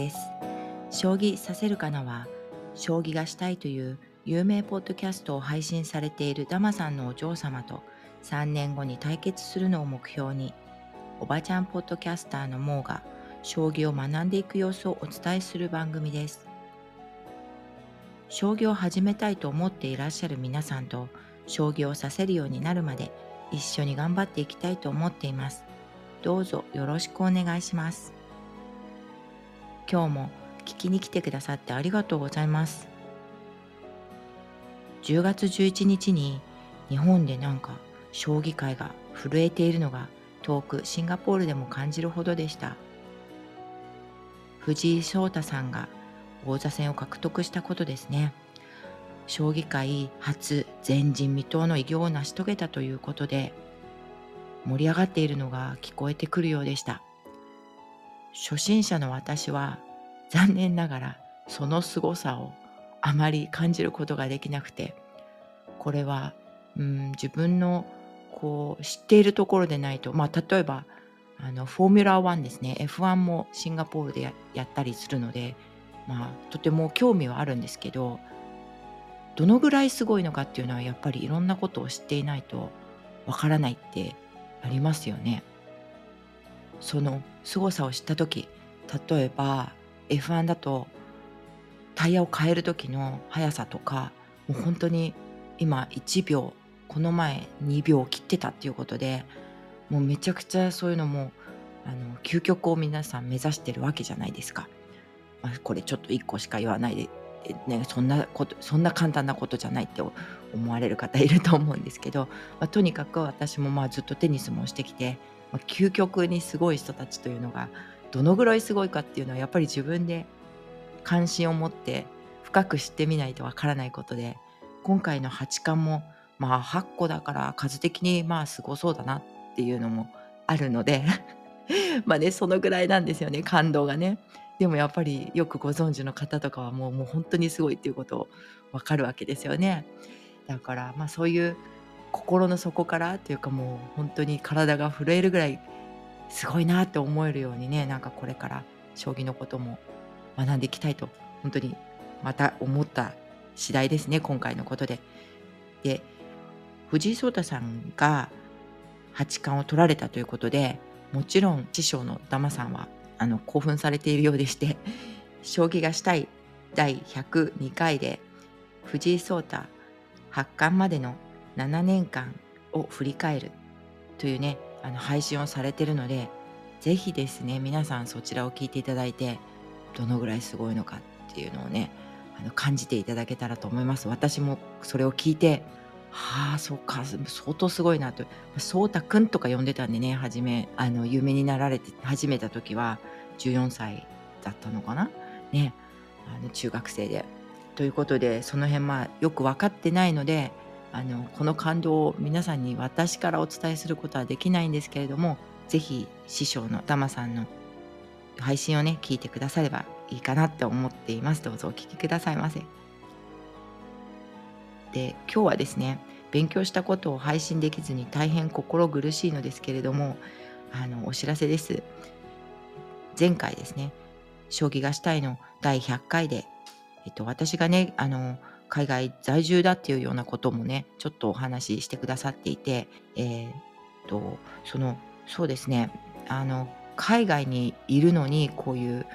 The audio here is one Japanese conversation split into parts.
です。将棋させるかなは将棋がしたいという有名ポッドキャストを配信されているダマさんのお嬢様と3年後に対決するのを目標におばちゃんポッドキャスターのモーが将棋を学んでいく様子をお伝えする番組です。将棋を始めたいと思っていらっしゃる皆さんと将棋をさせるようになるまで一緒に頑張っていきたいと思っています。どうぞよろしくお願いします。今日も聞きに来てくださってありがとうございます。10月11日に日本でなんか将棋界が震えているのが遠くシンガポールでも感じるほどでした。藤井聡太さんが王座戦を獲得したことですね。将棋界初前人未到の偉業を成し遂げたということで盛り上がっているのが聞こえてくるようでした。初心者の私は残念ながらその凄さをあまり感じることができなくてこれは、うん、自分のこう知っているところでないとまあ例えばあのフォーミュラー1ですね F1 もシンガポールでやったりするので、まあ、とても興味はあるんですけどどのぐらいすごいのかっていうのはやっぱりいろんなことを知っていないとわからないってありますよね。その凄さを知った時例えば F1 だとタイヤを変える時の速さとかもう本当に今1秒この前2秒を切ってたっていうことでもうめちゃくちゃそういうのもあの究極を皆さん目指してるわけじゃないですか。まあ、これちょっと1個しか言わないで、ね、そんなことそんな簡単なことじゃないって思われる方いると思うんですけど、まあ、とにかく私もまあずっとテニスもしてきて、まあ、究極にすごい人たちというのがどのぐらいすごいかっていうのはやっぱり自分で関心を持って深く知ってみないとわからないことで今回の八冠もまあ8個だから数的にまあすごそうだなっていうのもあるので まあねそのぐらいなんですよね感動がね。でもやっぱりよくご存知の方とかはもうもう本当にすごいっていうことを分かるわけですよね。だからまあそういう心の底からっていうかもう本当に体が震えるぐらいすごいなって思えるようにねなんかこれから将棋のことも学んでいきたいと本当にまた思った次第ですね今回のことで。で藤井聡太さんが八冠を取られたということでもちろん師匠のダマさんはあの興奮されているようでして将棋がしたい第102回で藤井聡太八冠までの7年間を振り返るというねあの配信をされてるので是非ですね皆さんそちらを聞いていただいてどのぐらいすごいのかっていうのをねあの感じていただけたらと思います。私もそれを聞いてはあそうか相当すごいなと。颯太くんとか呼んでたんでね初めあの有名になられて始めた時は14歳だったのかな？ねあの中学生で。ということでその辺まあよく分かってないのであのこの感動を皆さんに私からお伝えすることはできないんですけれども是非師匠のダマさんの配信をね聞いてくださればいいかなって思っています。どうぞお聞きくださいませ。で今日はですね勉強したことを配信できずに大変心苦しいのですけれどもあのお知らせです。前回ですね将棋がしたいの第100回で、えっと、私がねあの海外在住だっていうようなこともねちょっとお話ししてくださっていて、えー、とそのそうですねあの海外にいるのにこういう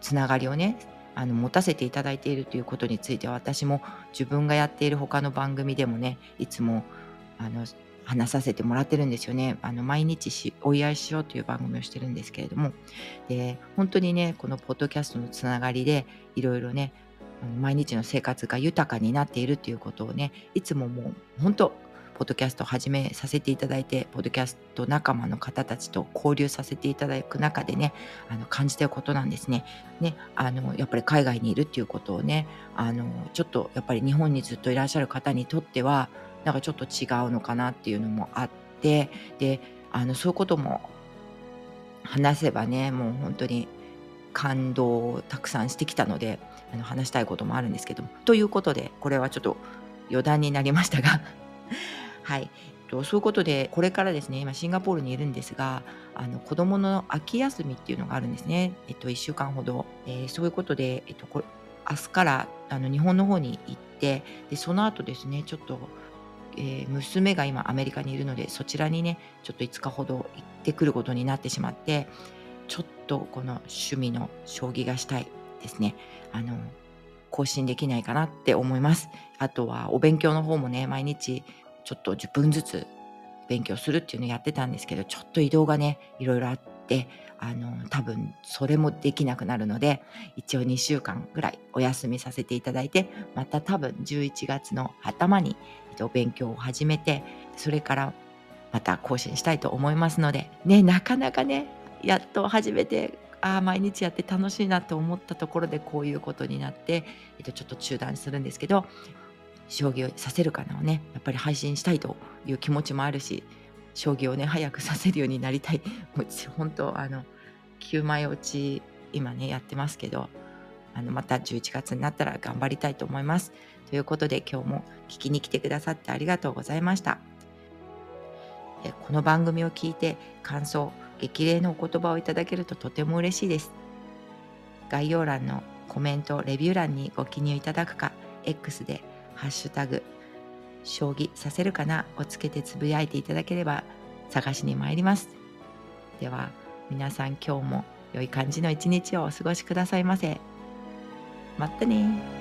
つながりをねあの持たせていただいているということについては私も自分がやっている他の番組でもねいつもあの話させてもらってるんですよね。あの毎日しお祝いしようという番組をしてるんですけれどもで本当にねこのポッドキャストのつながりでいろいろね毎日の生活が豊かになっているということをねいつももう本当ポッドキャストを始めさせていただいてポッドキャスト仲間の方たちと交流させていただく中でねあの感じてることなんですね。ねあのやっぱり海外にいるっていうことをねあのちょっとやっぱり日本にずっといらっしゃる方にとってはなんかちょっと違うのかなっていうのもあってであのそういうことも話せばねもう本当に感動をたくさんしてきたのであの話したいこともあるんですけども。ということでこれはちょっと余談になりましたが。はい。とそういうことでこれからですね今シンガポールにいるんですがあの子どもの秋休みっていうのがあるんですね、えっと、1週間ほど、えー、そういうことで、えっと、これ明日からあの日本の方に行ってでその後ですねちょっと、えー、娘が今アメリカにいるのでそちらにねちょっと5日ほど行ってくることになってしまってちょっとこの趣味の将棋がしたいですね。あの更新できないかなって思います。あとはお勉強の方もね毎日ちょっと10分ずつ勉強するっていうのをやってたんですけどちょっと移動がねいろいろあってあの多分それもできなくなるので一応2週間ぐらいお休みさせていただいてまた多分11月の頭に、えっと、勉強を始めてそれからまた更新したいと思いますのでねなかなかねやっと始めてああ毎日やって楽しいなと思ったところでこういうことになって、えっと、ちょっと中断するんですけど将棋をさせるかなをねやっぱり配信したいという気持ちもあるし将棋をね早くさせるようになりたいもう 本当あの9枚落ち今ねやってますけどあのまた11月になったら頑張りたいと思います。ということで今日も聞きに来てくださってありがとうございました。この番組を聞いて感想激励のお言葉をいただけるととても嬉しいです。概要欄のコメント、レビュー欄にご記入いただくか、X でハッシュタグ、将棋させるかなをつけてつぶやいていただければ探しに参ります。では、皆さん今日も良い感じの一日をお過ごしくださいませ。またね